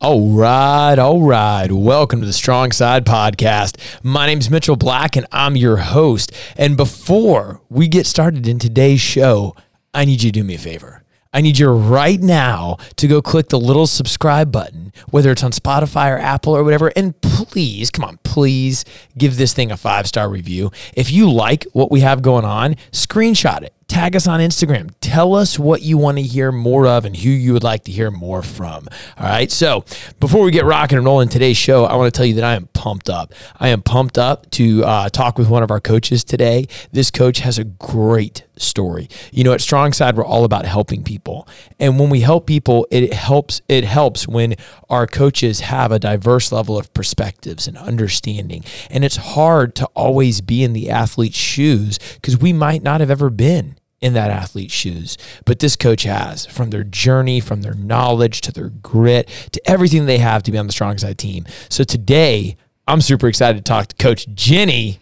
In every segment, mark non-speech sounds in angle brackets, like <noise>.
All right, all right. Welcome to the Strong Side Podcast. My name's Mitchell Black and I'm your host. And before we get started in today's show, I need you to do me a favor. I need you right now to go click the little subscribe button, whether it's on Spotify or Apple or whatever. And please, come on, please give this thing a five star review. If you like what we have going on, screenshot it tag us on Instagram. Tell us what you want to hear more of and who you would like to hear more from. All right. So before we get rocking and rolling today's show, I want to tell you that I am pumped up. I am pumped up to uh, talk with one of our coaches today. This coach has a great story. You know, at Strong Side, we're all about helping people. And when we help people, it helps, it helps when our coaches have a diverse level of perspectives and understanding. And it's hard to always be in the athlete's shoes because we might not have ever been in that athlete's shoes. But this coach has from their journey, from their knowledge to their grit to everything they have to be on the strong side team. So today, I'm super excited to talk to Coach Jenny.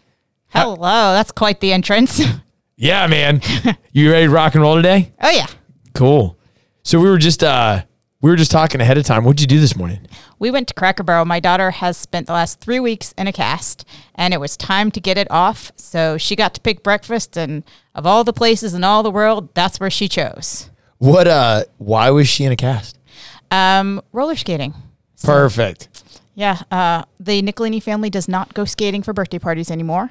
Hello, that's quite the entrance. <laughs> Yeah, man. you ready to rock and roll today? oh yeah. Cool. So we were just uh we were just talking ahead of time. What'd you do this morning? We went to Cracker Barrel. My daughter has spent the last three weeks in a cast, and it was time to get it off. So she got to pick breakfast, and of all the places in all the world, that's where she chose. What uh why was she in a cast? Um, roller skating. Perfect. Yeah, uh, the Nicolini family does not go skating for birthday parties anymore.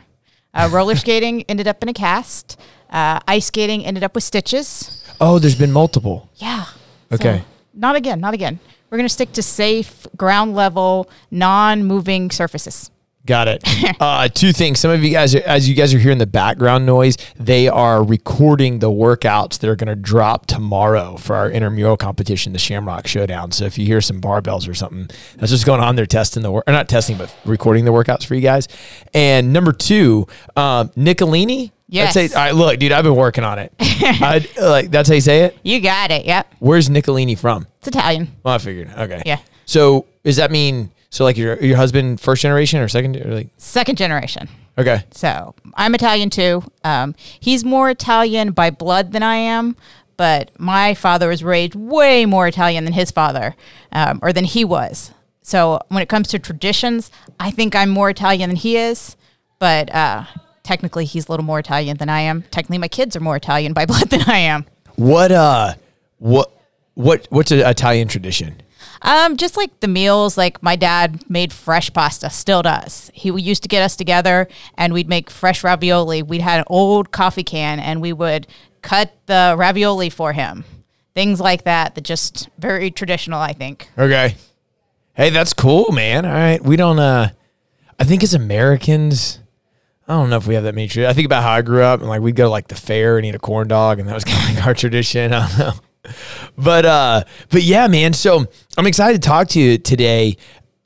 Uh, roller skating <laughs> ended up in a cast. Uh, ice skating ended up with stitches. Oh, there's been multiple. Yeah. Okay. not again, not again. We're going to stick to safe, ground level, non moving surfaces. Got it. <laughs> Uh, two things. Some of you guys, are, as you guys are hearing the background noise, they are recording the workouts that are going to drop tomorrow for our intramural competition, the Shamrock Showdown. So if you hear some barbells or something, that's just going on. They're testing the work, or not testing, but recording the workouts for you guys. And number two, um, Nicolini. Yes. That's how, all right, look, dude, I've been working on it. <laughs> I, like that's how you say it. You got it. Yep. Where's Nicolini from? It's Italian. Well, I figured. Okay. Yeah. So does that mean so like your your husband first generation or second or like Second generation. okay So I'm Italian too. Um, he's more Italian by blood than I am, but my father was raised way more Italian than his father, um, or than he was. So when it comes to traditions, I think I'm more Italian than he is, but uh, technically he's a little more Italian than I am. Technically, my kids are more Italian by <laughs> blood than I am. what uh what what what's an Italian tradition? Um, just like the meals, like my dad made fresh pasta, still does. He used to get us together and we'd make fresh ravioli. We'd had an old coffee can and we would cut the ravioli for him. Things like that, that just very traditional, I think. Okay. Hey, that's cool, man. All right. We don't uh I think as Americans I don't know if we have that many traditions. I think about how I grew up and like we'd go to like the fair and eat a corn dog and that was <laughs> kind of like our tradition. I don't know. But uh but yeah, man. So I'm excited to talk to you today.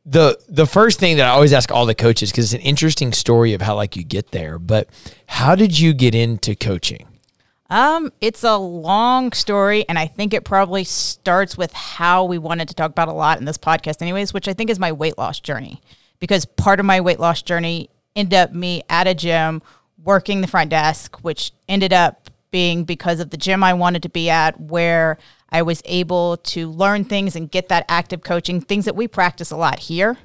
The the first thing that I always ask all the coaches because it's an interesting story of how like you get there. But how did you get into coaching? Um, it's a long story, and I think it probably starts with how we wanted to talk about a lot in this podcast, anyways, which I think is my weight loss journey. Because part of my weight loss journey ended up me at a gym working the front desk, which ended up being because of the gym I wanted to be at, where I was able to learn things and get that active coaching, things that we practice a lot here.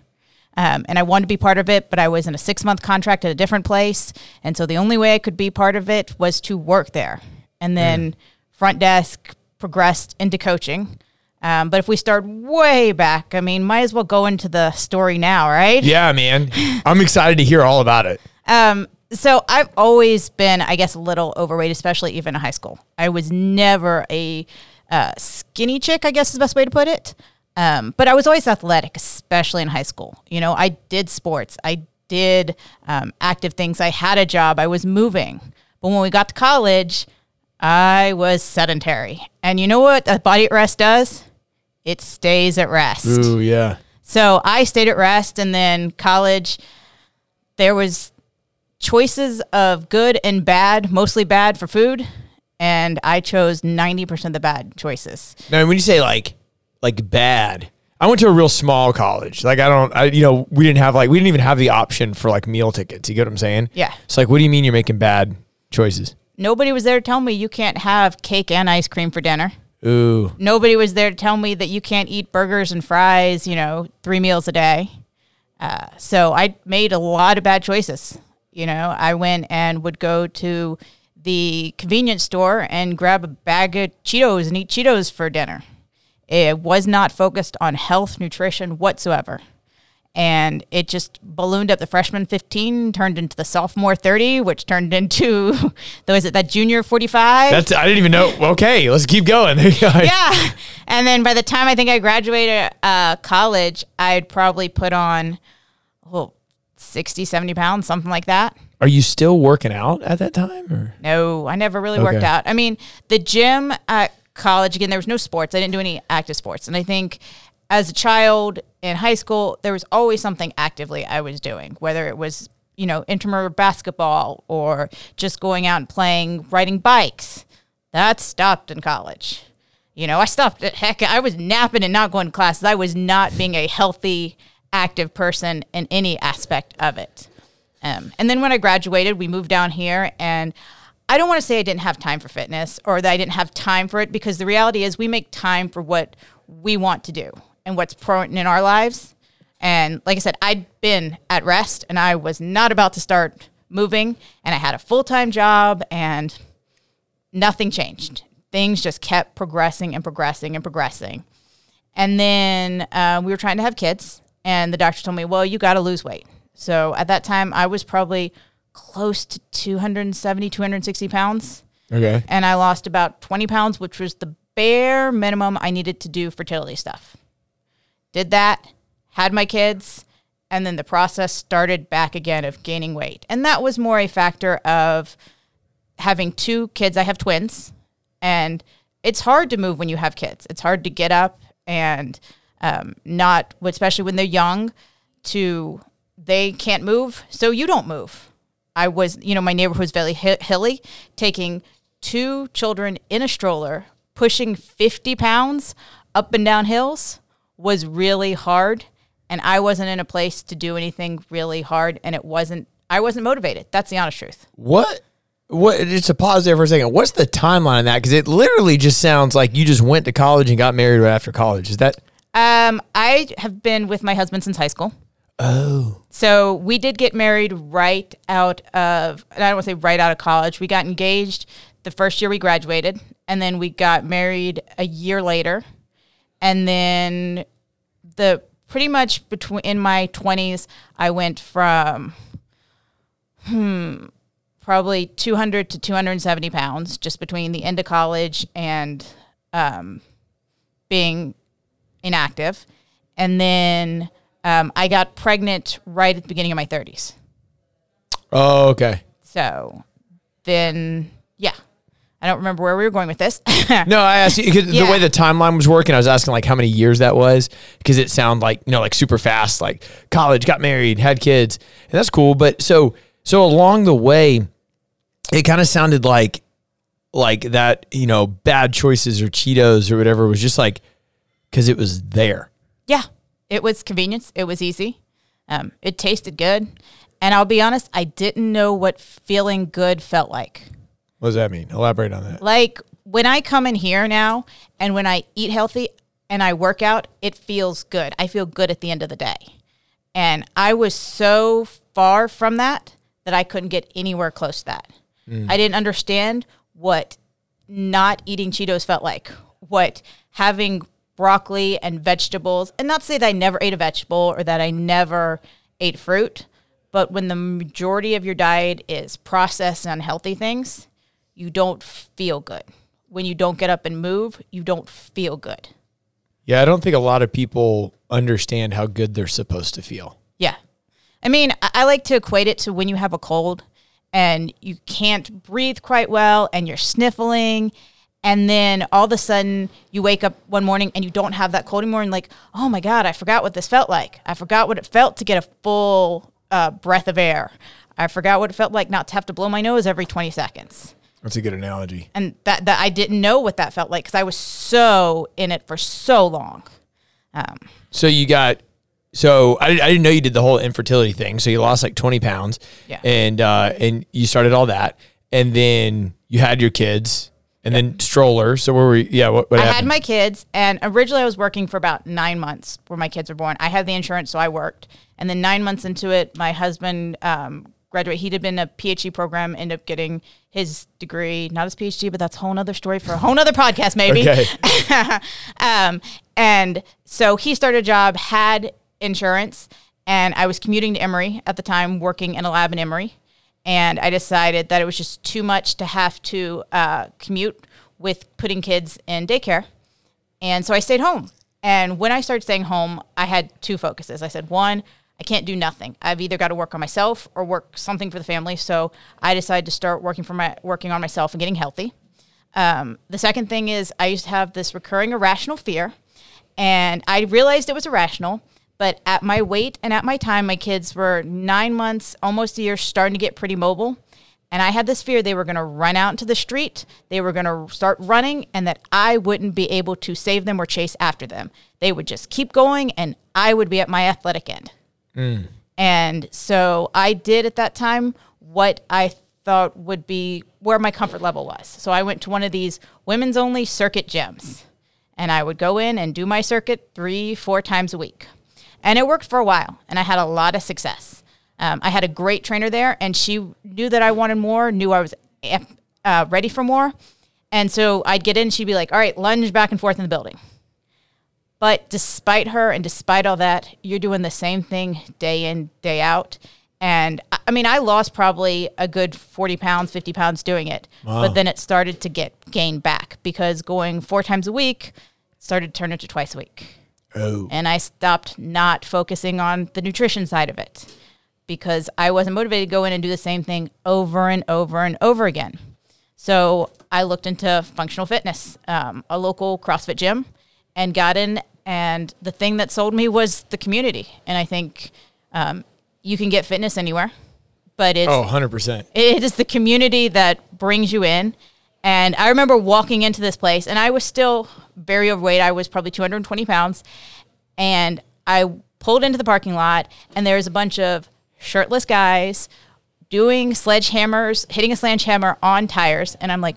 Um, and I wanted to be part of it, but I was in a six month contract at a different place. And so the only way I could be part of it was to work there. And then front desk progressed into coaching. Um, but if we start way back, I mean, might as well go into the story now, right? Yeah, man. I'm excited to hear all about it. Um, so I've always been, I guess, a little overweight, especially even in high school. I was never a uh, skinny chick, I guess is the best way to put it. Um, but I was always athletic, especially in high school. You know, I did sports, I did um, active things, I had a job, I was moving. But when we got to college, I was sedentary. And you know what a body at rest does? It stays at rest. Ooh, yeah. So I stayed at rest, and then college, there was choices of good and bad, mostly bad for food, and I chose ninety percent of the bad choices. Now, when you say like like bad, I went to a real small college. Like I don't, I you know, we didn't have like we didn't even have the option for like meal tickets. You get what I'm saying? Yeah. It's like, what do you mean you're making bad choices? Nobody was there to tell me you can't have cake and ice cream for dinner. Ooh. Nobody was there to tell me that you can't eat burgers and fries, you know, three meals a day. Uh, so I made a lot of bad choices. You know, I went and would go to the convenience store and grab a bag of Cheetos and eat Cheetos for dinner. It was not focused on health, nutrition whatsoever. And it just ballooned up. The freshman 15 turned into the sophomore 30, which turned into, <laughs> was it that junior 45? That's I didn't even know. Okay, let's keep going. <laughs> yeah. And then by the time I think I graduated uh, college, I'd probably put on well, 60, 70 pounds, something like that. Are you still working out at that time? Or? No, I never really worked out. I mean, the gym at college, again, there was no sports. I didn't do any active sports. And I think as a child in high school, there was always something actively I was doing, whether it was, you know, intramural basketball or just going out and playing, riding bikes. That stopped in college. You know, I stopped. Heck, I was napping and not going to classes. I was not being a healthy, active person in any aspect of it. Um, and then when I graduated, we moved down here, and I don't want to say I didn't have time for fitness or that I didn't have time for it because the reality is we make time for what we want to do and what's important in our lives. And like I said, I'd been at rest and I was not about to start moving, and I had a full time job, and nothing changed. Things just kept progressing and progressing and progressing. And then uh, we were trying to have kids, and the doctor told me, well, you got to lose weight. So at that time, I was probably close to 270, 260 pounds. Okay. And I lost about 20 pounds, which was the bare minimum I needed to do fertility stuff. Did that, had my kids, and then the process started back again of gaining weight. And that was more a factor of having two kids. I have twins, and it's hard to move when you have kids. It's hard to get up and um, not, especially when they're young, to they can't move, so you don't move. I was, you know, my neighborhood was very hilly, taking two children in a stroller, pushing 50 pounds up and down hills was really hard. And I wasn't in a place to do anything really hard. And it wasn't, I wasn't motivated. That's the honest truth. What? What? Just to pause there for a second. What's the timeline on that? Because it literally just sounds like you just went to college and got married right after college. Is that? Um, I have been with my husband since high school. Oh. So we did get married right out of, and I don't want to say right out of college. We got engaged the first year we graduated, and then we got married a year later. And then the pretty much between in my 20s, I went from, hmm, probably 200 to 270 pounds just between the end of college and um, being inactive. And then um, I got pregnant right at the beginning of my 30s. Oh, okay. So then, yeah, I don't remember where we were going with this. <laughs> No, I asked you 'cause the Yeah. way the timeline was working. I was asking like how many years that was because it sounded like you know like super fast, like college, got married, had kids, and that's cool. But so so along the way, it kind of sounded like like that you know bad choices or Cheetos or whatever was just like because it was there. yeah, it was convenience. It was easy. Um, it tasted good. And I'll be honest, I didn't know what feeling good felt like. What does that mean? Elaborate on that. Like when I come in here now and when I eat healthy and I work out, it feels good. I feel good at the end of the day. And I was so far from that that I couldn't get anywhere close to that. Mm. I didn't understand what not eating Cheetos felt like, what having broccoli and vegetables, and not to say that I never ate a vegetable or that I never ate fruit, but when the majority of your diet is processed and unhealthy things, you don't feel good. When you don't get up and move, you don't feel good. Yeah, I don't think a lot of people understand how good they're supposed to feel. Yeah. I mean, I, I like to equate it to when you have a cold and you can't breathe quite well and you're sniffling. And then all of a sudden you wake up one morning and you don't have that cold anymore. And like, oh my God, I forgot what this felt like. I forgot what it felt to get a full uh, breath of air. I forgot what it felt like not to have to blow my nose every 20 seconds. That's a good analogy. And that, that I didn't know what that felt like because I was so in it for so long. Um, So you got, so I, I didn't know you did the whole infertility thing. So you lost like 20 pounds Yeah. and, uh, and you started all that. And then you had your kids And then stroller. So where were we? Yeah. What, what I happened? had my kids, and originally I was working for about nine months where my kids were born. I had the insurance, so I worked. And then nine months into it, my husband um, graduated. He'd been a PhD program, ended up getting his degree, not his PhD, but that's a whole other story for a whole other podcast, maybe. <laughs> Um, and so he started a job, had insurance, and I was commuting to Emory at the time, working in a lab in Emory. And I decided that it was just too much to have to uh, commute with putting kids in daycare. And so I stayed home. And when I started staying home, I had two focuses. I said, one, I can't do nothing. I've either got to work on myself or work something for the family. So I decided to start working for my working on myself and getting healthy. Um, the second thing is I used to have this recurring irrational fear, and I realized it was irrational. But at my weight and at my time, my kids were nine months, almost a year, starting to get pretty mobile. And I had this fear they were going to run out into the street, they were going to start running, and that I wouldn't be able to save them or chase after them. They would just keep going, and I would be at my athletic end. And so I did at that time what I thought would be where my comfort level was. So I went to one of these women's only circuit gyms, and I would go in and do my circuit three, four times a week. And it worked for a while, and I had a lot of success. Um, I had a great trainer there, and she knew that I wanted more, knew I was uh, ready for more. And so I'd get in, she'd be like, all right, lunge back and forth in the building. But despite her and despite all that, you're doing the same thing day in, day out. And I mean, I lost probably a good 40 pounds, 50 pounds doing it. But then it started to get gained back because going four times a week started to turn into twice a week. oh. And I stopped not focusing on the nutrition side of it because I wasn't motivated to go in and do the same thing over and over and over again. So I looked into functional fitness, um, a local CrossFit gym, and got in. And the thing that sold me was the community. And I think um, you can get fitness anywhere, but it's Oh, 100%. it is the community that brings you in. And I remember walking into this place, and I was still very overweight. I was probably 220 pounds. And I pulled into the parking lot, and there was a bunch of shirtless guys doing sledgehammers, hitting a sledgehammer on tires. And I'm like,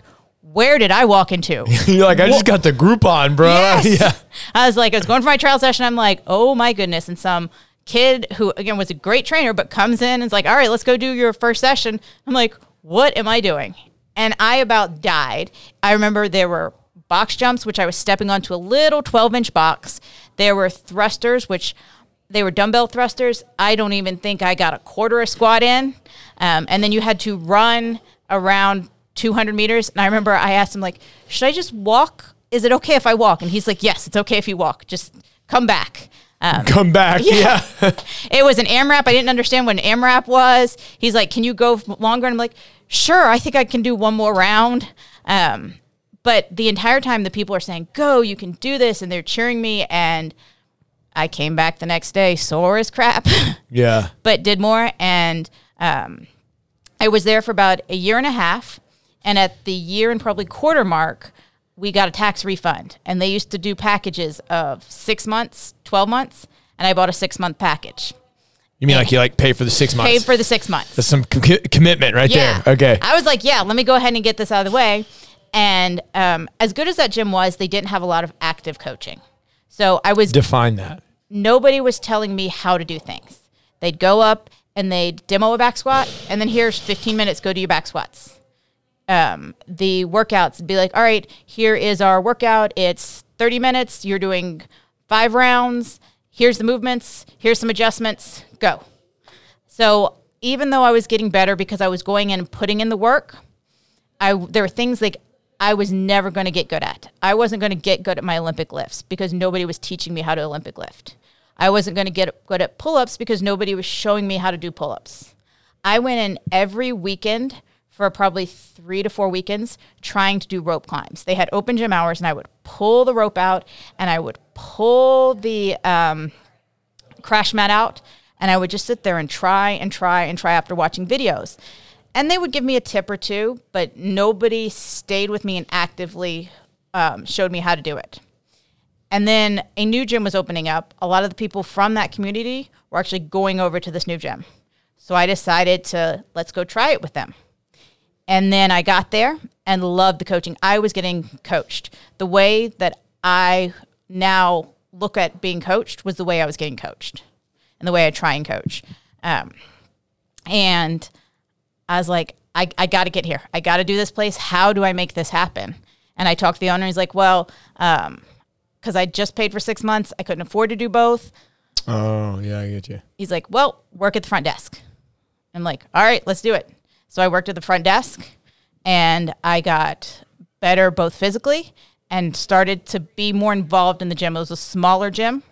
where did I walk into? <laughs> You're like, I just got the Groupon, bro. <laughs> Yes. yeah. I was like, I was going for my trial session. I'm like, oh my goodness. And some kid who, again, was a great trainer, but comes in and is like, all right, let's go do your first session. I'm like, what am I doing? And I about died. I remember there were box jumps, which I was stepping onto a little 12 inch box. There were thrusters, which they were dumbbell thrusters. I don't even think I got a quarter a squat in. Um, and then you had to run around 200 meters. And I remember I asked him, like, should I just walk? Is it okay if I walk? And he's like, yes, it's okay if you walk. Just come back. Um, <laughs> Come back. Yeah. <laughs> it was an AMRAP. I didn't understand what an AMRAP was. He's like, "Can you go longer?" And I'm like, "Sure, I think I can do one more round." Um, but the entire time, the people are saying, "Go, you can do this," and they're cheering me. And I came back the next day sore as crap, <laughs> yeah. but did more. And um, I was there for about a year and a half. And at the year and probably quarter mark, we got a tax refund. And they used to do packages of six months, 12 months. And I bought a six month package. You mean like you like pay for the six months? Pay for the six months. That's some com- commitment right Yeah. there. Okay. I was like, yeah, let me go ahead and get this out of the way. And um, as good as that gym was, they didn't have a lot of active coaching. So I was Define that. nobody was telling me how to do things. They'd go up and they'd demo a back squat, and then here's 15 minutes, go do your back squats. Um, the workouts be like, all right, here is our workout. It's 30 minutes. You're doing five rounds. Here's the movements. Here's some adjustments. Go. So even though I was getting better because I was going in and putting in the work, I there were things like I was never going to get good at. I wasn't going to get good at my Olympic lifts because nobody was teaching me how to Olympic lift. I wasn't going to get good at pull-ups because nobody was showing me how to do pull-ups. I went in every weekend for probably 3 to 4 weekends trying to do rope climbs. They had open gym hours and I would pull the rope out and I would pull the um, crash mat out and I would just sit there and try and try and try after watching videos. And they would give me a tip or two, but nobody stayed with me and actively um, showed me how to do it. And then a new gym was opening up. A lot of the people from that community were actually going over to this new gym. So I decided to let's go try it with them. And then I got there and loved the coaching. I was getting coached. The way that I now look at being coached was the way I was getting coached and the way I try and coach. Um, and I was like, I, I got to get here. I got to do this place. How do I make this happen? And I talked to the owner. He's like, well, um, because I just paid for six months, I couldn't afford to do both. Oh, yeah, I get you. He's like, well, work at the front desk. I'm like, all right, let's do it. So I worked at the front desk and I got better both physically and started to be more involved in the gym. It was a smaller gym.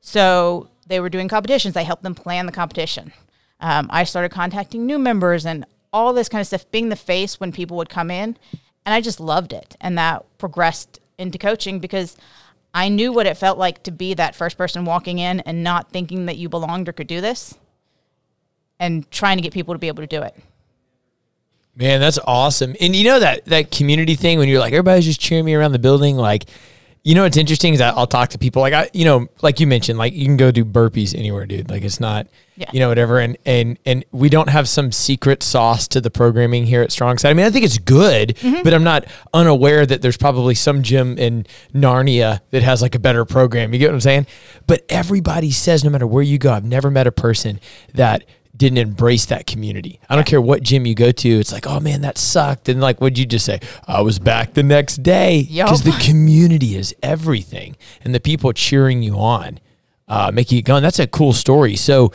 So they were doing competitions. I helped them plan the competition. Um, I started contacting new members and all this kind of stuff, being the face when people would come in. And I just loved it. And that progressed into coaching because I knew what it felt like to be that first person walking in and not thinking that you belonged or could do this and trying to get people to be able to do it. Man, that's awesome. And you know that that community thing when you're like everybody's just cheering me around the building, like you know what's interesting is that I'll talk to people like I you know, like you mentioned, like you can go do burpees anywhere, dude. Like it's not Yeah. you know, whatever. And and and we don't have some secret sauce to the programming here at Strong Side. I mean, I think it's good, mm-hmm. but I'm not unaware that there's probably some gym in Narnia that has like a better program. You get what I'm saying? But everybody says no matter where you go, I've never met a person that didn't embrace that community. I don't care what gym you go to. It's like, oh man, that sucked. And like, what'd you just say? I was back the next day because the community is everything, and the people cheering you on, uh, making it going. That's a cool story. So,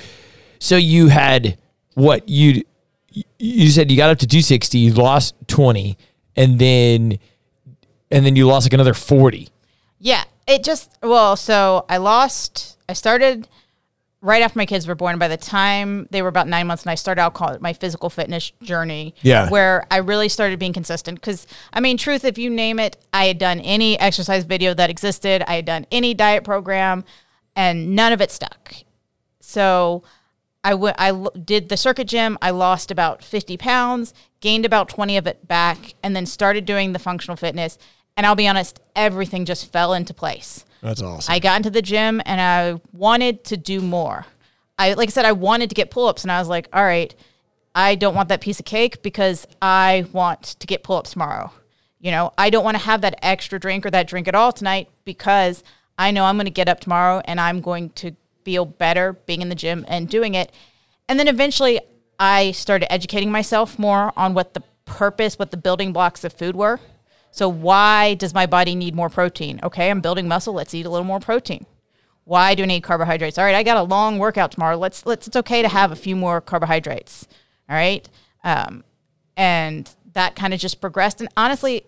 so you had what you you said you got up to 260, you lost 20, and then and then you lost like another 40. Yeah, it just well, so I lost. I started right after my kids were born. By the time they were about nine months, and I started out call it my physical fitness journey. Yeah. where I really started being consistent. Because I mean, truth, if you name it, I had done any exercise video that existed. I had done any diet program, and none of it stuck. So I w- I l- did the circuit gym. I lost about 50 pounds, gained about 20 of it back, and then started doing the functional fitness. And I'll be honest, everything just fell into place. That's awesome. I got into the gym and I wanted to do more. I like I said, I wanted to get pull ups, and I was like, all right, I don't want that piece of cake because I want to get pull ups tomorrow. You know, I don't want to have that extra drink or that drink at all tonight because I know I'm going to get up tomorrow and I'm going to feel better being in the gym and doing it. And then eventually I started educating myself more on what the purpose, what the building blocks of food were. So, why does my body need more protein? Okay, I'm building muscle. Let's eat a little more protein. Why do I need carbohydrates? All right, I got a long workout tomorrow. Let's let's. It's okay to have a few more carbohydrates. All right, um, and that kind of just progressed. And honestly,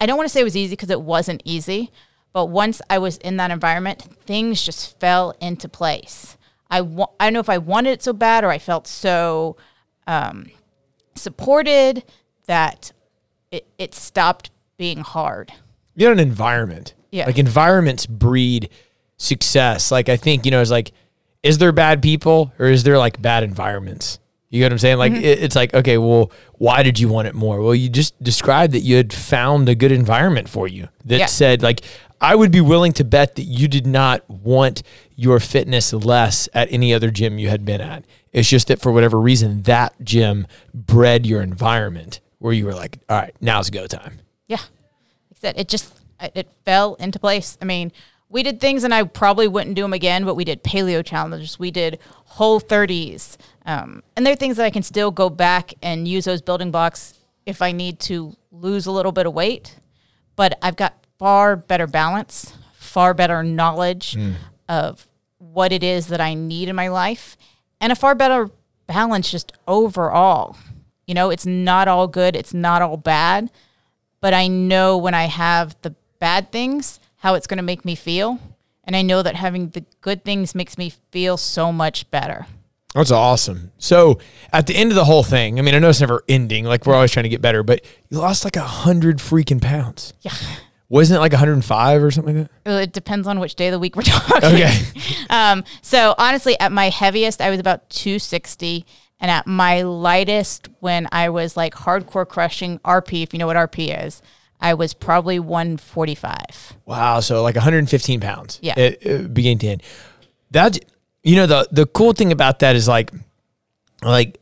I don't want to say it was easy because it wasn't easy. But once I was in that environment, things just fell into place. I wa- I don't know if I wanted it so bad or I felt so um, supported that it, it stopped being hard. you got an environment. Yeah. Like environments breed success. Like I think, you know, it's like, is there bad people or is there like bad environments? You get what I'm saying? Like Mm-hmm. it, it's like, okay, well, why did you want it more? Well, you just described that you had found a good environment for you that Yeah. said like I would be willing to bet that you did not want your fitness less at any other gym you had been at. It's just that for whatever reason that gym bred your environment where you were like, all right, now's go time. Yeah. Like I said, it just it it fell into place. I mean, we did things, and I probably wouldn't do them again. But we did paleo challenges. We did whole 30s, um, and there are things that I can still go back and use those building blocks if I need to lose a little bit of weight. But I've got far better balance, far better knowledge of what it is that I need in my life, and a far better balance just overall. You know, it's not all good, it's not all bad, but I know when I have the bad things, how it's going to make me feel. And I know that having the good things makes me feel so much better. That's awesome. So at the end of the whole thing, I mean, I know it's never ending. Like we're always trying to get better, but you lost like a hundred freaking pounds. Yeah. Wasn't it like 105 or something like Well, It depends on which day of the week we're <laughs> talking. Okay. Um, so honestly, at my heaviest, I was about 260. And at my lightest, when I was like hardcore crushing RP, if you know what RP is, I was probably 145. wow. So like 115 pounds. Yeah. It, it beginning to end. That's, you know, the, the cool thing about that is like, like,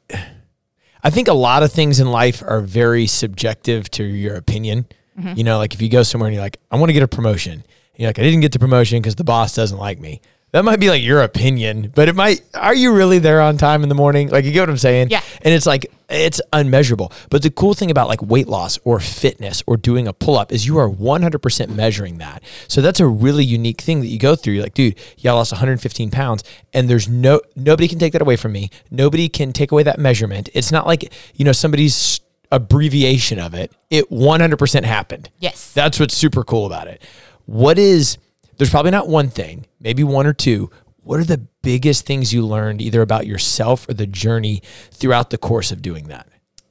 I think a lot of things in life are very subjective to your opinion. Mm-hmm. You know, like if you go somewhere and you're like, I want to get a promotion. You're like, I didn't get the promotion because the boss doesn't like me. That might be like your opinion, but it might. Are you really there on time in the morning? Like, you get what I'm saying? Yeah. And it's like, it's unmeasurable. But the cool thing about like weight loss or fitness or doing a pull up is you are 100% measuring that. So that's a really unique thing that you go through. You're like, dude, yeah, I lost 115 pounds and there's no, nobody can take that away from me. Nobody can take away that measurement. It's not like, you know, somebody's abbreviation of it. It 100% happened. Yes. That's what's super cool about it. What is, there's probably not one thing, maybe one or two. What are the biggest things you learned either about yourself or the journey throughout the course of doing that?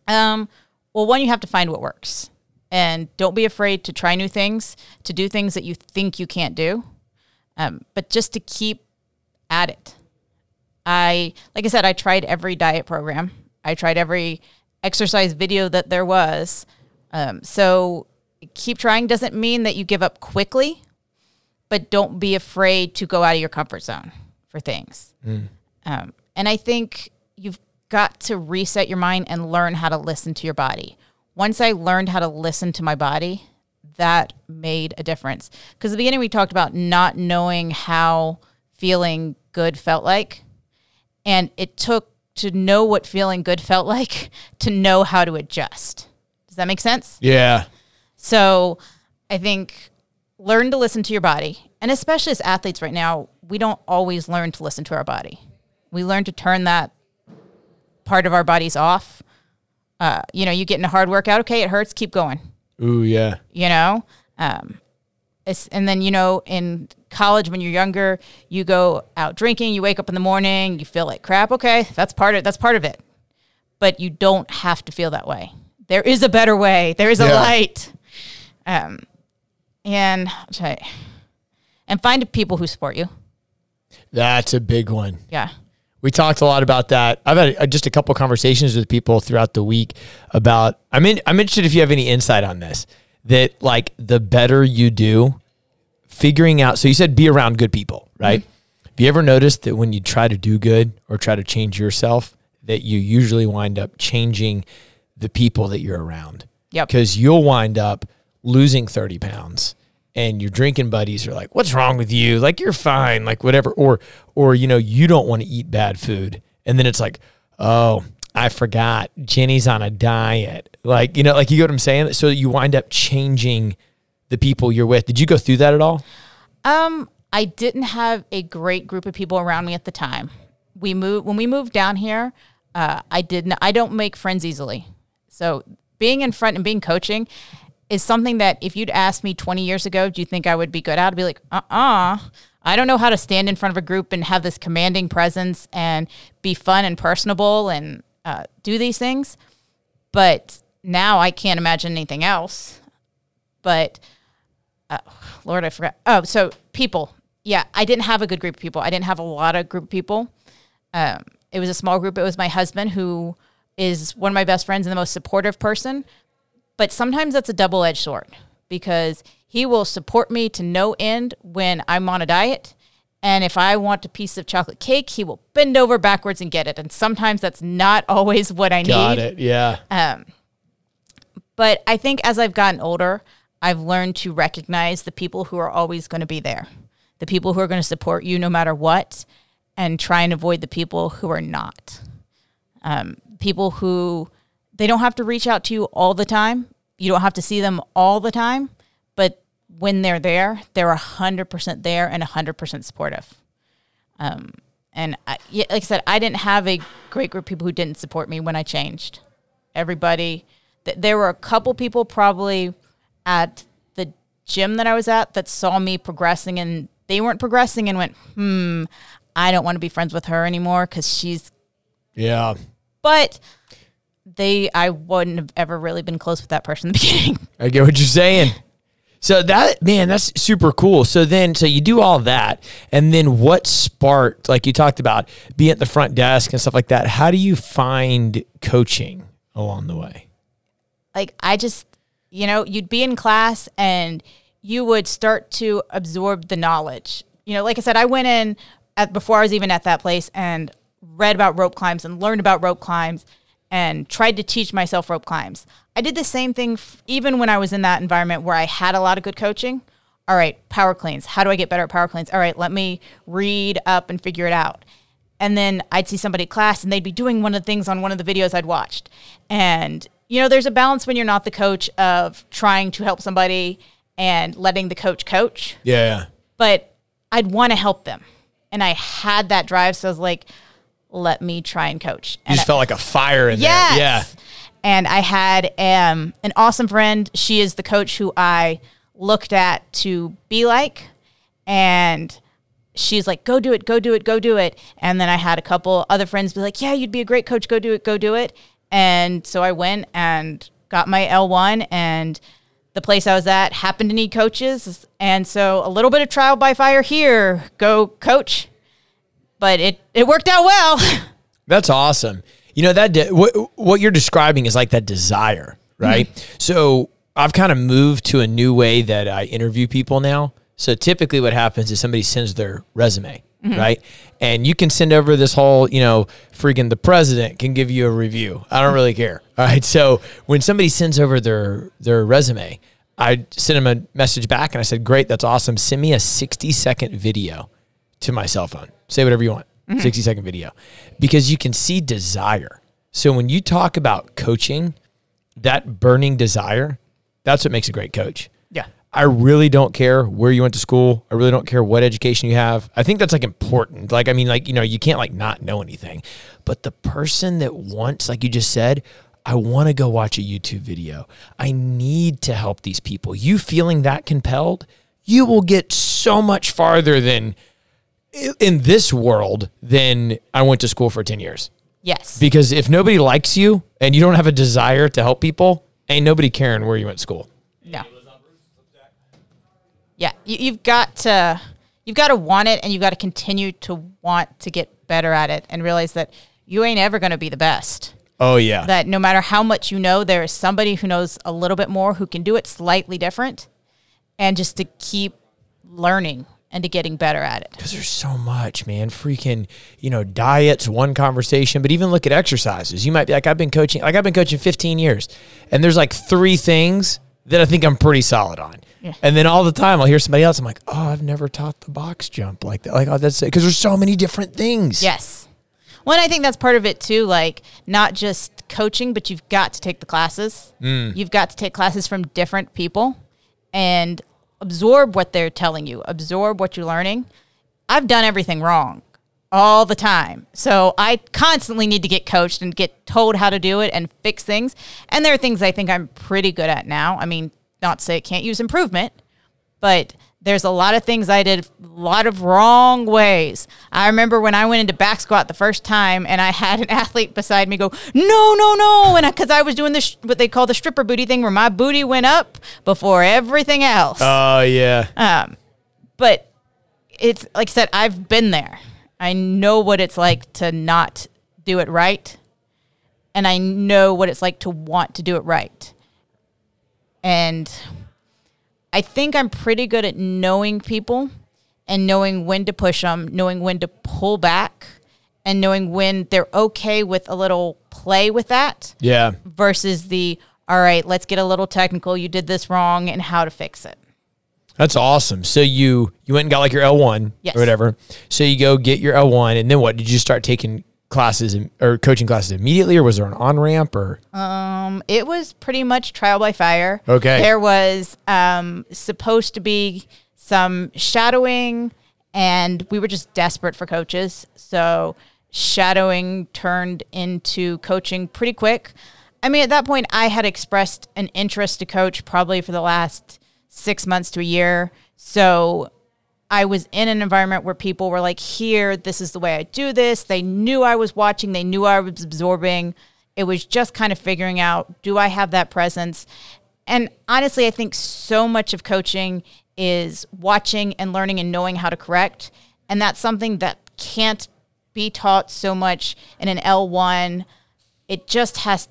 Um, well, one, you have to find what works. And don't be afraid to try new things, to do things that you think you can't do. Um, but just to keep at it. I, like I said, I tried every diet program, I tried every exercise video that there was. Um, so keep trying doesn't mean that you give up quickly, but don't be afraid to go out of your comfort zone for things. Um, and I think you've got to reset your mind and learn how to listen to your body. Once I learned how to listen to my body, that made a difference. Because at the beginning, we talked about not knowing how feeling good felt like. And it took to know what feeling good felt <laughs> like to know how to adjust. Does that make sense? Yeah. So I think learn to listen to your body. And especially as athletes right now, we don't always learn to listen to our body. We learn to turn that part of our bodies off. Uh, you know, you get in a hard workout, okay, it hurts, keep going. Ooh, yeah. You know, um, it's, and then you know, in college when you're younger, you go out drinking, you wake up in the morning, you feel like crap. Okay, that's part of that's part of it, but you don't have to feel that way. There is a better way. There is a Yeah. light. Um, and you- and find people who support you. That's a big one. Yeah. We talked a lot about that. I've had uh, just a couple conversations with people throughout the week about. I mean, I'm interested if you have any insight on this. That like the better you do, figuring out. So you said be around good people, right? Have you ever noticed that when you try to do good or try to change yourself, that you usually wind up changing the people that you're around? Yep. Because you'll wind up losing 30 pounds and your drinking buddies are like, what's wrong with you? Like, you're fine, like, whatever. Or, or, you know, you don't want to eat bad food. And then it's like, oh, I forgot Jenny's on a diet. Like, you know, like, you get what I'm saying? So you wind up changing the people you're with. Did you go through that at all? Um, I didn't have a great group of people around me at the time. We moved when we moved down here. Uh, I didn't. I don't make friends easily. So being in front and being coaching is something that if you'd asked me 20 years ago, do you think I would be good at? I'd be like, uh uh I don't know how to stand in front of a group and have this commanding presence and be fun and personable and uh, do these things. But now I can't imagine anything else. But Lord, I forgot. Oh, so people. Yeah, I didn't have a good group of people. I didn't have a lot of group of people. Um, it was a small group. It was my husband, who is one of my best friends and the most supportive person. But sometimes that's a double edged sword because he will support me to no end when I'm on a diet. And if I want a piece of chocolate cake, he will bend over backwards and get it. And sometimes that's not <laughs> always what I Got need. Got it. Yeah. Um, but I think as I've gotten older, I've learned to recognize the people who are always going to be there, the people who are going to support you no matter what, and try and avoid the people who are not. Um, people who they don't have to reach out to you all the time. You don't have to see them all the time, but when they're there, they're hundred percent there and hundred percent supportive. Um, and I, like I said, I didn't have a great group of people who didn't support me when I changed. Everybody, th- there were a couple people probably at the gym that I was at that saw me progressing and they weren't progressing and went, hmm, I don't want to be friends with her anymore because she's, Yeah. but they, I wouldn't have ever really been close with that person in the <laughs> beginning. I get what you're saying. So that man, that's super cool. So then, so you do all that, and then what sparked? Like you talked about being at the front desk and stuff like that. How do you find coaching along the way? like I just, you know, you'd be in class and you would start to absorb the knowledge. You know, like I said, I went in at before I was even at that place and read about rope climbs and learned about rope climbs. And tried to teach myself rope climbs. I did the same thing f- even when I was in that environment where I had a lot of good coaching. All right, power cleans. How do I get better at power cleans? All right, let me read up and figure it out. And then I'd see somebody class and they'd be doing one of the things on one of the videos I'd watched. And, you know, there's a balance when you're not the coach of trying to help somebody and letting the coach coach. Yeah. But I'd want to help them. And I had that drive. So I was like, let me try and coach. You And just I- felt like a fire in Yes. there. Yeah. And I had um, an awesome friend. She is the coach who I looked at to be like. And she's like, go do it, go do it, go do it. And then I had a couple other friends be like, yeah, you'd be a great coach. Go do it, go do it. And so I went and got my L1 and the place I was at happened to need coaches. And so a little bit of trial by fire here, go coach. But it, it worked out well. <laughs> That's awesome. You know that de- what what you're describing is like that desire, right? Mm-hmm. So I've kind of moved to a new way that I interview people now. So typically, what happens is somebody sends their resume, mm-hmm. right? And you can send over this whole, you know, freaking the president can give you a review. I don't really care. <laughs> All right. So when somebody sends over their their resume, I sent them a message back and I said, "Great, that's awesome. Send me a 60 second video to my cell phone. Say whatever you want. Mm-hmm. 60 second video. Because you can see desire. So when you talk about coaching, that burning desire, that's what makes a great coach. yeah. I really don't care where you went to school. I really don't care what education you have. I think that's like important. Like, I mean, like, you know, you can't like not know anything. But the person that wants, like you just said, I want to go watch a YouTube video. I need to help these people. You feeling that compelled, you will get so much farther than in this world than I went to school for 10 years. Yes. Because if nobody likes you and you don't have a desire to help people, ain't nobody caring where you went to school. No. Yeah, you, you've got to you've got to want it, and you've got to continue to want to get better at it, and realize that you ain't ever going to be the best. Oh, yeah. That no matter how much you know, there is somebody who knows a little bit more who can do it slightly different, and just to keep learning and to getting better at it. Because there's so much, man. Freaking, you know, diets, one conversation, but even look at exercises. You might be like, I've been coaching, like I've been coaching 15 years, and there's like three things that I think I'm pretty solid on. Yeah. And then all the time I'll hear somebody else, I'm like, oh, I've never taught the box jump like that. Like, oh, that's it. Because there's so many different things. Yes. Well, I think that's part of it too. Like not just coaching, but you've got to take the classes. Mm. You've got to take classes from different people and absorb what they're telling you, absorb what you're learning. I've done everything wrong all the time. So I constantly need to get coached and get told how to do it and fix things. And there are things I think I'm pretty good at now. I mean, not to say it can't use improvement, but there's a lot of things I did a lot of wrong ways. I remember when I went into back squat the first time and I had an <laughs> athlete beside me go, no, no, no. And because I, was doing this, what they call the stripper booty thing where my booty went up before everything else. Oh, yeah. Um, but it's like I said, I've been there. I know what it's like to not do it right. And I know what it's like to want to do it right. And I think I'm pretty good at knowing people and knowing when to push them, knowing when to pull back, and knowing when they're okay with a little play with that yeah. versus the, all right, let's get a little technical. You did this wrong and how to fix it. That's awesome. So you you went and got like your L one Yes. or whatever. So you go get your L one, and then what? Did you start taking classes or coaching classes immediately, or was there an on ramp or? Um, it was pretty much trial by fire. Okay. There was um, supposed to be some shadowing, and we were just desperate for coaches. So shadowing turned into coaching pretty quick. I mean, at that point, I had expressed an interest to coach probably for the last six months to a year. So I was in an environment where people were like, here, this is the way I do this. They knew I was watching, they knew I was absorbing. It was just kind of figuring out do I have that presence? And honestly, I think so much of coaching is watching and learning and knowing how to correct. And that's something that can't be taught so much in an L1. It just has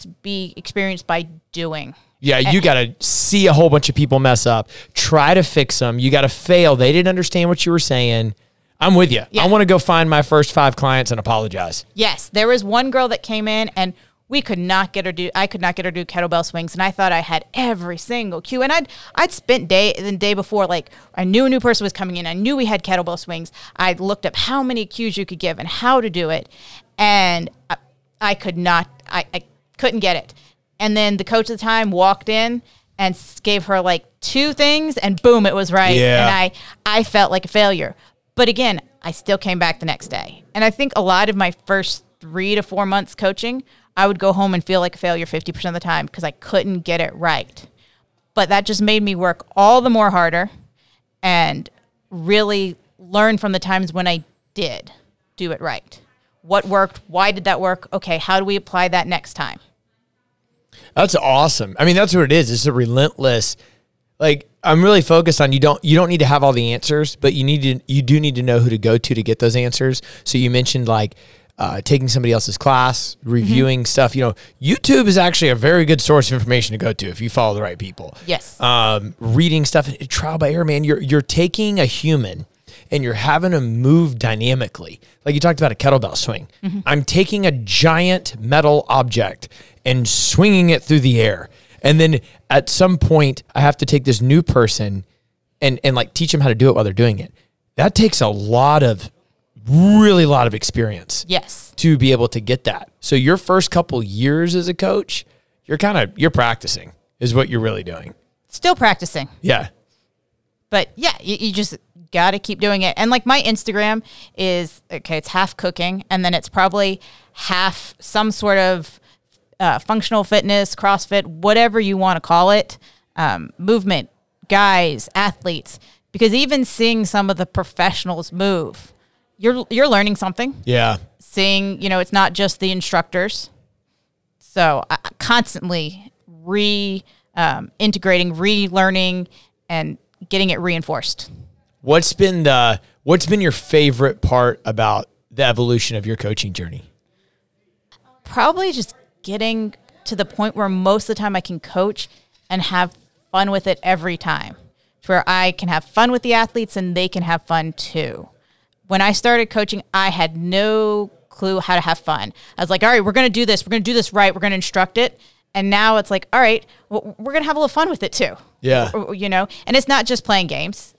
to be experienced by doing. Yeah, you got to see a whole bunch of people mess up, try to fix them. You got to fail. They didn't understand what you were saying. I'm with you. Yeah. I want to go find my first five clients and apologize. Yes, there was one girl that came in and we could not get her do I could not get her to do kettlebell swings and I thought I had every single cue and I'd I'd spent day the day before like I knew a new person was coming in I knew we had kettlebell swings I looked up how many cues you could give and how to do it and I, I could not I, I couldn't get it and then the coach at the time walked in and gave her like two things and boom it was right. Yeah. and I I felt like a failure. But again I still came back the next day. And I think a lot of my first three to four months coaching I would go home and feel like a failure 50% of the time because I couldn't get it right. But that just made me work all the more harder and really learn from the times when I did do it right. What worked? Why did that work? Okay how do we apply that next time That's awesome. I mean, that's what it is. It's a relentless. Like I'm really focused on you don't you don't need to have all the answers, but you need to you do need to know who to go to to get those answers. So you mentioned like uh, taking somebody else's class, reviewing stuff. You know, YouTube is actually a very good source of information to go to if you follow the right people. Yes. Um, reading stuff, trial by error, man. You're you're taking a human and you're having them move dynamically. Like you talked about a kettlebell swing. I'm taking a giant metal object and swinging it through the air. And then at some point, I have to take this new person and, and like teach them how to do it while they're doing it. That takes a lot of, really a lot of experience yes to be able to get that. So your first couple years as a coach, you're kind of, you're practicing is what you're really doing. still practicing Yeah. but yeah, you, you just got to keep doing it. And like my Instagram is okay, it's half cooking, and then it's probably half some sort of uh, functional fitness, CrossFit, whatever you want to call it, um, movement, guys, athletes. Because even seeing some of the professionals move, you're you're learning something. Yeah. Seeing, you know, it's not just the instructors. So uh, constantly re um, integrating, relearning, and getting it reinforced. What's been the what's been your favorite part about the evolution of your coaching journey? probably just getting to the point where most of the time I can coach and have fun with it every time, where I can have fun with the athletes and they can have fun too. When I started coaching, I had no clue how to have fun. I was like, all right, we're going to do this. We're going to do this right. We're going to instruct it. And now it's like, all right, well, we're going to have a little fun with it too. Yeah. You know, and it's not just playing games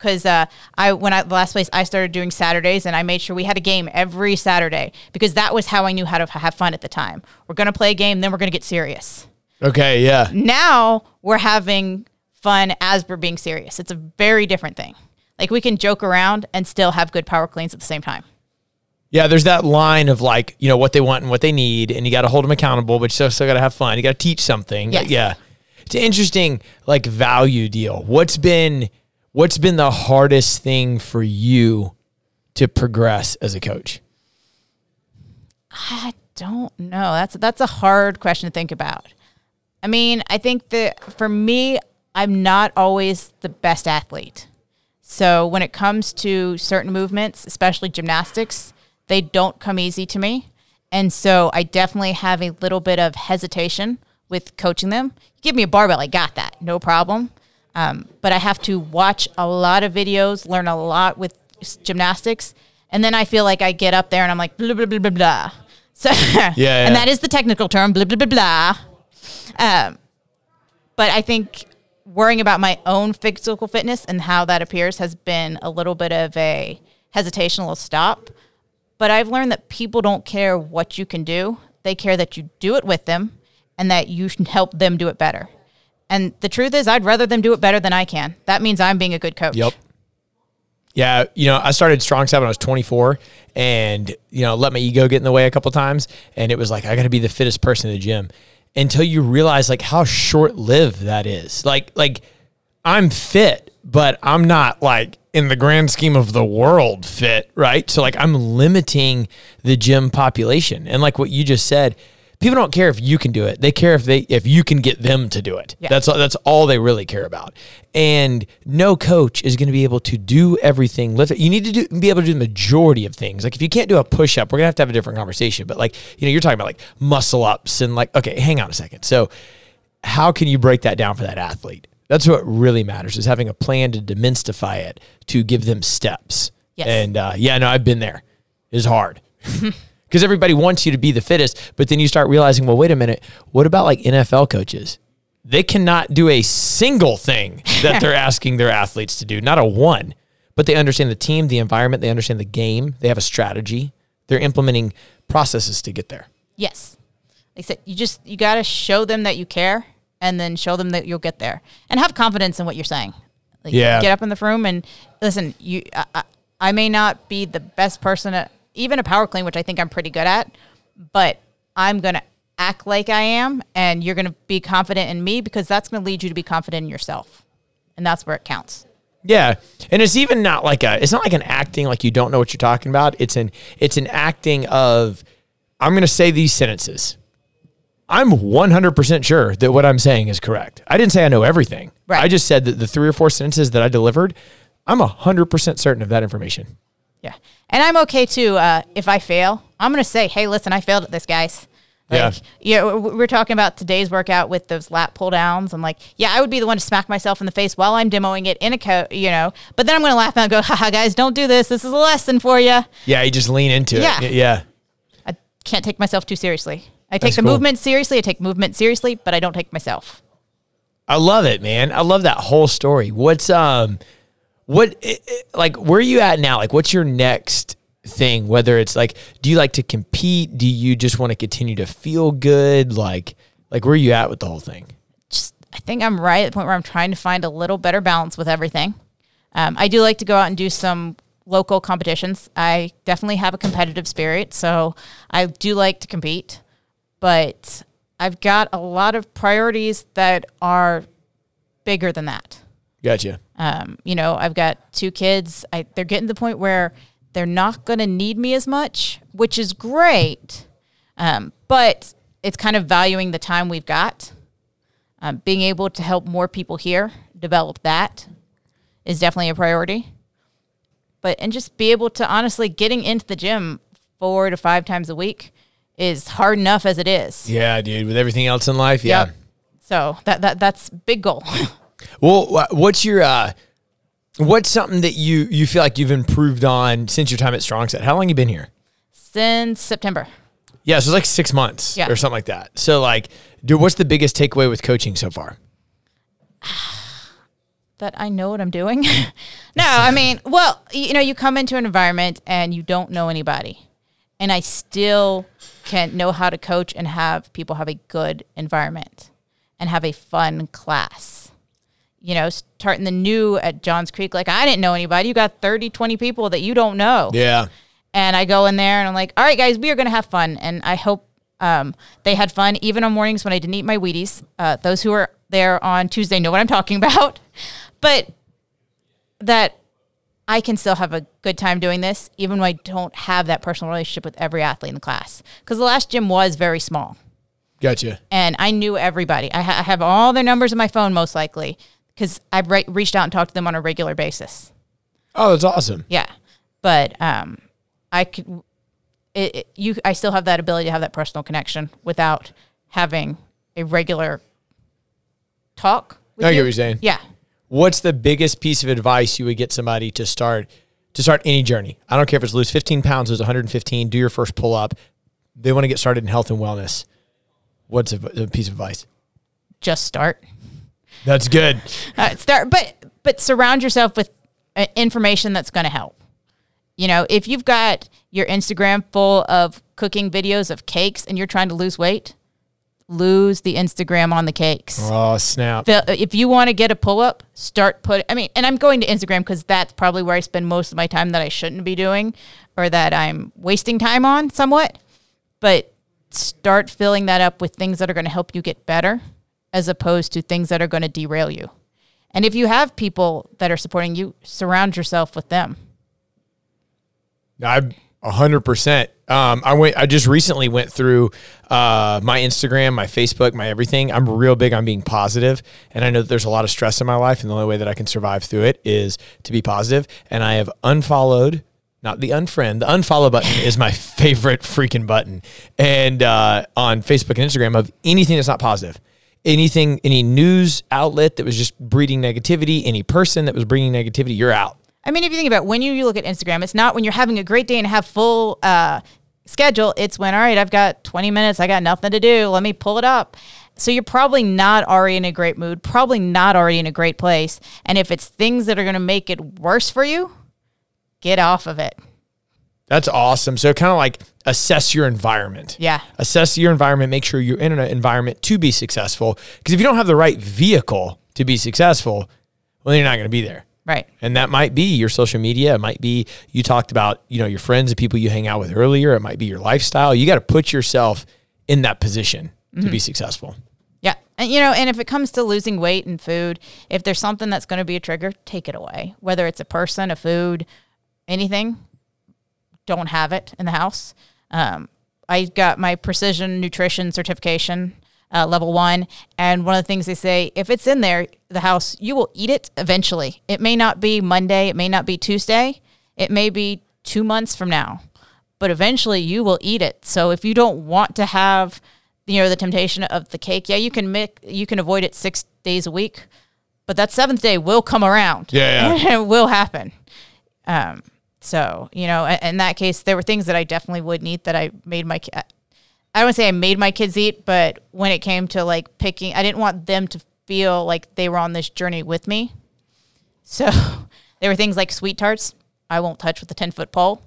because uh, I when I the last place I started doing Saturdays and I made sure we had a game every Saturday because that was how I knew how to have fun at the time. We're gonna play a game, then we're gonna get serious. Okay, yeah. Now we're having fun as we're being serious. It's a very different thing. Like we can joke around and still have good power cleans at the same time. Yeah, there's that line of like, you know, what they want and what they need, and you got to hold them accountable, but you still, still got to have fun. You got to teach something. Yes. Yeah. It's an interesting like value deal. What's been what's been the hardest thing for you to progress as a coach? I don't know. That's that's a hard question to think about. I mean, I think that for me, I'm not always the best athlete. So when it comes to certain movements, especially gymnastics, they don't come easy to me. And so I definitely have a little bit of hesitation with coaching them. Give me a barbell, I got that, no problem. Um, but I have to watch a lot of videos, learn a lot with gymnastics, and then I feel like I get up there and I'm like blah blah blah blah blah. <laughs> So yeah. and that is the technical term, blah blah blah blah. Um, but I think worrying about my own physical fitness and how that appears has been a little bit of a hesitation, a stop. But I've learned that people don't care what you can do; they care that you do it with them and that you help them do it better. And the truth is, I'd rather them do it better than I can. That means I'm being a good coach. Yep. Yeah, you know, I started Strong Side when I was 24 and, you know, let my ego get in the way a couple times. And it was like, I got to be the fittest person in the gym until you realize like how short lived that is. Like, like I'm fit, but I'm not like in the grand scheme of the world fit, right? So like I'm limiting the gym population. And like what you just said, people don't care if you can do it. They care if they if you can get them to do it. Yeah. That's all that's all they really care about. And no coach is going to be able to do everything. You need to do, be able to do the majority of things. Like if you can't do a push up, we're gonna have to have a different conversation. But like you know, you're talking about like muscle ups and like okay, hang on a second. So how can you break that down for that athlete? That's what really matters is having a plan to demystify it to give them steps Yes. And uh, yeah, no, I've been there. It's hard <laughs> because everybody wants you to be the fittest, but then you start realizing, well, wait a minute, what about like NFL coaches? They cannot do a single thing that they're <laughs> asking their athletes to do, not a one. But they understand the team, the environment, they understand the game, they have a strategy, they're implementing processes to get there. Yes. Like I said, you just you got to show them that you care, and then show them that you'll get there, and have confidence in what you're saying. Like, Yeah. Get up in the room and listen. You, I, I, I may not be the best person at even a power clean, which I think I'm pretty good at, but I'm gonna act like I am, and you're gonna be confident in me because that's gonna lead you to be confident in yourself, and that's where it counts. Yeah, and it's even not like a. It's not like an acting like you don't know what you're talking about. It's an. It's an acting of. I'm going to say these sentences. I'm 100% sure that what I'm saying is correct. I didn't say I know everything. Right. I just said that the three or four sentences that I delivered, I'm 100% certain of that information. Yeah. And I'm okay too. Uh, if I fail, I'm going to say, hey, listen, I failed at this, guys. Yeah. Like, yeah. we- we're talking about today's workout with those lat pull downs. And I'm like, yeah, I would be the one to smack myself in the face while I'm demoing it in a coat, you know, but then I'm going to laugh and go, haha, guys, don't do this. This is a lesson for you. Yeah, you just lean into Yeah. it. Yeah. I can't take myself too seriously. I take That's the cool. movement seriously. I take movement seriously, but I don't take myself. I love it, man. I love that whole story. What's um what like where are you at now? Like what's your next thing? Whether it's like do you like to compete? Do you just want to continue to feel good? Like like where are you at with the whole thing? just I think I'm right at the point where I'm trying to find a little better balance with everything. Um, I do like to go out and do some local competitions. I definitely have a competitive spirit, so I do like to compete, but I've got a lot of priorities that are bigger than that. Gotcha. Um, you know, I've got two kids. I, they're getting to the point where they're not going to need me as much, which is great. Um, but it's kind of valuing the time we've got. Um, being able to help more people here develop that is definitely a priority. But and just be able to honestly getting into the gym four to five times a week is hard enough as it is. Yeah, dude, with everything else in life, yeah. Yep. So that that that's big goal. <laughs> Well, what's your uh what's something that you you feel like you've improved on since your time at Strong Side? How long you been here? Since September. Yeah, so it's like 6 months Yeah. or something like that. So like dude, what's the biggest takeaway with coaching so far? <sighs> that I know what I'm doing. <laughs> no, I mean, well, you know, you come into an environment and you don't know anybody. And I still can know how to coach and have people have a good environment and have a fun class. You know, starting the new at Johns Creek, like I didn't know anybody. You got 30, 20 people that you don't know. Yeah. And I go in there and I'm like, all right, guys, we are going to have fun. And I hope um, they had fun, even on mornings when I didn't eat my Wheaties. Uh, those who are there on Tuesday know what I'm talking <laughs> about. But that I can still have a good time doing this, even when I don't have that personal relationship with every athlete in the class. Because the last gym was very small Gotcha. and I knew everybody. I, ha- I have all their numbers in my phone, most likely, because I've re- reached out and talked to them on a regular basis. Oh, that's awesome. Yeah, but um, I could. It, it, you, I still have that ability to have that personal connection without having a regular talk. With I get you. what you're saying. Yeah, What's the biggest piece of advice you would get somebody to start to start any journey? I don't care if it's lose 15 pounds, lose 115, do your first pull up. They want to get started in health and wellness. What's a, a piece of advice? just start. That's good. Uh, start, but but surround yourself with uh, information that's going to help. You know, if you've got your Instagram full of cooking videos of cakes and you're trying to lose weight, lose the Instagram on the cakes. Oh, snap. If you want to get a pull up, start put. I mean, and I'm going to Instagram because that's probably where I spend most of my time that I shouldn't be doing, or that I'm wasting time on somewhat. But start filling that up with things that are going to help you get better, as opposed to things that are going to derail you. And if you have people that are supporting you, surround yourself with them. I a hundred percent. Um, I went. I just recently went through uh, my Instagram, my Facebook, my everything. I'm real big on being positive, and I know that there's a lot of stress in my life, and the only way that I can survive through it is to be positive. And I have unfollowed, not the unfriend. The unfollow button is my <laughs> favorite freaking button, and uh, on Facebook and Instagram of anything that's not positive. Anything, any news outlet that was just breeding negativity, any person that was bringing negativity, you're out. I mean, if you think about it, when you, you look at Instagram, it's not when you're having a great day and have full uh, schedule. It's when, all right, I've got 20 minutes, I got nothing to do. Let me pull it up. So you're probably not already in a great mood, probably not already in a great place. And if it's things that are going to make it worse for you, get off of it. That's awesome. So kind of like assess your environment. Yeah. Assess your environment. Make sure you're in an environment to be successful. Because if you don't have the right vehicle to be successful, well, you're not going to be there. Right. And that might be your social media. It might be you talked about, you know, your friends, the people you hang out with earlier. It might be your lifestyle. You got to put yourself in that position to be mm-hmm. successful. Yeah. And you know, and if it comes to losing weight and food, if there's something that's going to be a trigger, take it away. Whether it's a person, a food, anything, don't have it in the house. Um, I got my precision nutrition certification, uh, level one. And one of the things they say, if it's in there, the house, you will eat it eventually. It may not be Monday, it may not be Tuesday, it may be two months from now, but eventually you will eat it. So if you don't want to have, you know, the temptation of the cake, yeah, you can make, you can avoid it six days a week, but that seventh day will come around. Yeah, <laughs> it will happen. Um, so you know, in, in that case, there were things that I definitely wouldn't eat that I made my. I don't want to say I made my kids eat, but when it came to like picking, I didn't want them to feel like they were on this journey with me. So <laughs> there were things like sweet tarts. I won't touch with a ten foot pole.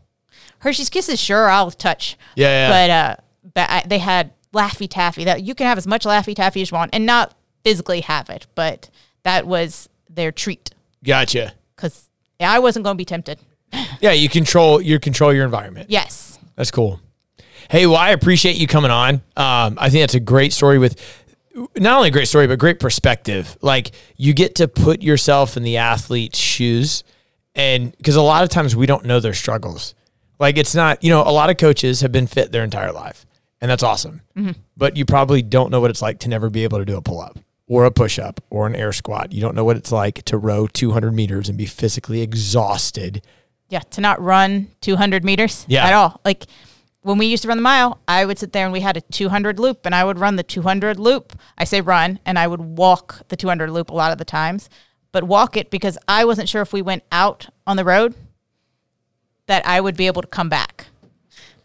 Hershey's Kisses, sure, I'll touch. Yeah, yeah. But uh, but I, they had Laffy Taffy that you can have as much Laffy Taffy as you want, and not physically have it, but that was their treat Gotcha. because I wasn't going to be tempted. Yeah, you control you control your environment. Yes. That's cool. Hey, well, I appreciate you coming on. Um, I think that's a great story with not only a great story, but great perspective. Like you get to put yourself in the athlete's shoes. And because a lot of times we don't know their struggles. Like it's not, you know, a lot of coaches have been fit their entire life, and that's awesome. But you probably don't know what it's like to never be able to do a pull up or a push up or an air squat. You don't know what it's like to row 200 meters and be physically exhausted. Yeah. To not run 200 meters Yeah. at all. Like when we used to run the mile, I would sit there and we had a 200 loop and I would run the 200 loop. I say run and I would walk the 200 loop a lot of the times, but walk it because I wasn't sure if we went out on the road that I would be able to come back.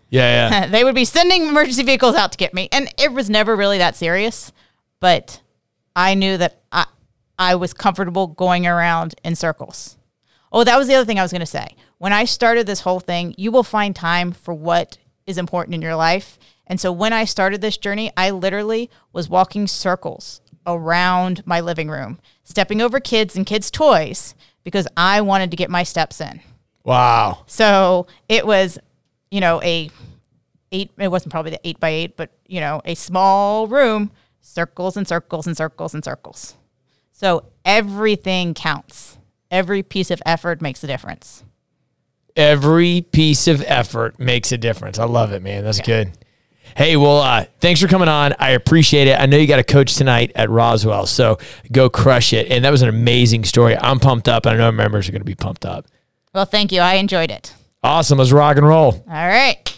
Yeah, yeah. <laughs> they would be sending emergency vehicles out to get me. And it was never really that serious, but I knew that I, I was comfortable going around in circles. Oh, that was the other thing I was going to say. When I started this whole thing, you will find time for what is important in your life. And so when I started this journey, I literally was walking circles around my living room, stepping over kids and kids' toys because I wanted to get my steps in. wow. So it was, you know, a eight. It wasn't probably the eight by eight, but you know, a small room, circles and circles and circles and circles. So everything counts. Every piece of effort makes a difference. every piece of effort makes a difference. I love it, man. That's good. Hey, well, uh, thanks for coming on. I appreciate it. I know you got a coach tonight at Roswell, so go crush it. And that was an amazing story. I'm pumped up. and I know our members are going to be pumped up. Well, thank you. I enjoyed it. Awesome. Let's rock and roll. All right.